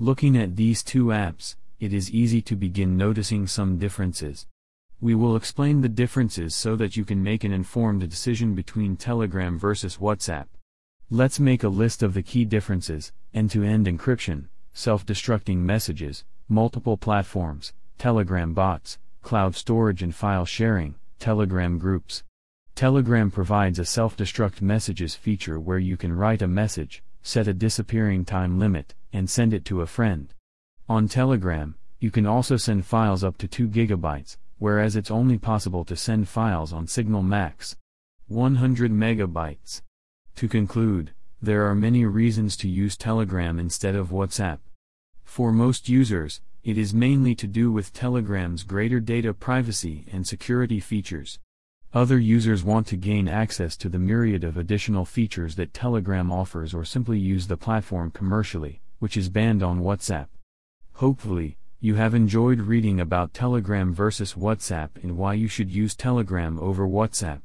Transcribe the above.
Looking at these two apps, it is easy to begin noticing some differences. We will explain the differences so that you can make an informed decision between Telegram versus WhatsApp. Let's make a list of the key differences end to end encryption, self destructing messages, multiple platforms, Telegram bots, cloud storage and file sharing, Telegram groups. Telegram provides a self destruct messages feature where you can write a message, set a disappearing time limit, and send it to a friend. On Telegram, you can also send files up to 2 gigabytes, whereas it's only possible to send files on Signal Max 100 megabytes. To conclude, there are many reasons to use Telegram instead of WhatsApp. For most users, it is mainly to do with Telegram's greater data privacy and security features. Other users want to gain access to the myriad of additional features that Telegram offers or simply use the platform commercially, which is banned on WhatsApp. Hopefully, you have enjoyed reading about Telegram versus WhatsApp and why you should use Telegram over WhatsApp.